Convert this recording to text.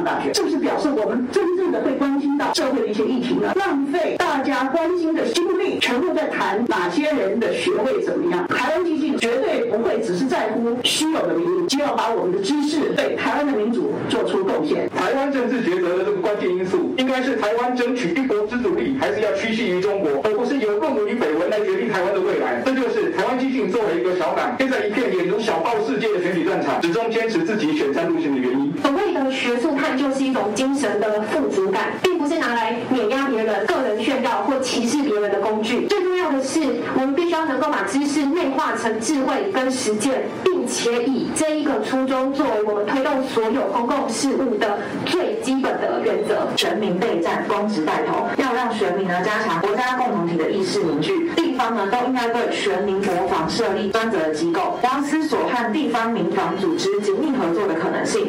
上大学，是不是表示我们真正的会关心到社会的一些议题呢？浪费大家关心的心力，全部在谈哪些人的学位怎么样？台湾基进绝对不会只是在乎虚有的名誉，就要把我们的知识对台湾的民主做出贡献。台湾政治抉择的这个关键因素，应该是台湾争取一国之主力，还是要屈膝于中国，而不是由论文与绯闻来决定台湾的未来。这就是台湾基进作为一个小党，现在一片眼如小报世界的选举战场，始终坚持自己选战路线的原因。就是一种精神的富足感，并不是拿来碾压别人、个人炫耀或歧视别人的工具。最重要的是，我们必须要能够把知识内化成智慧跟实践，并且以这一个初衷作为我们推动所有公共事务的最基本的原则。全民备战，公职带头，要让全民呢加强国家共同体的意识凝聚。地方呢都应该对全民国防设立专责的机构，然后思索和地方民防组织紧密合作的可能性。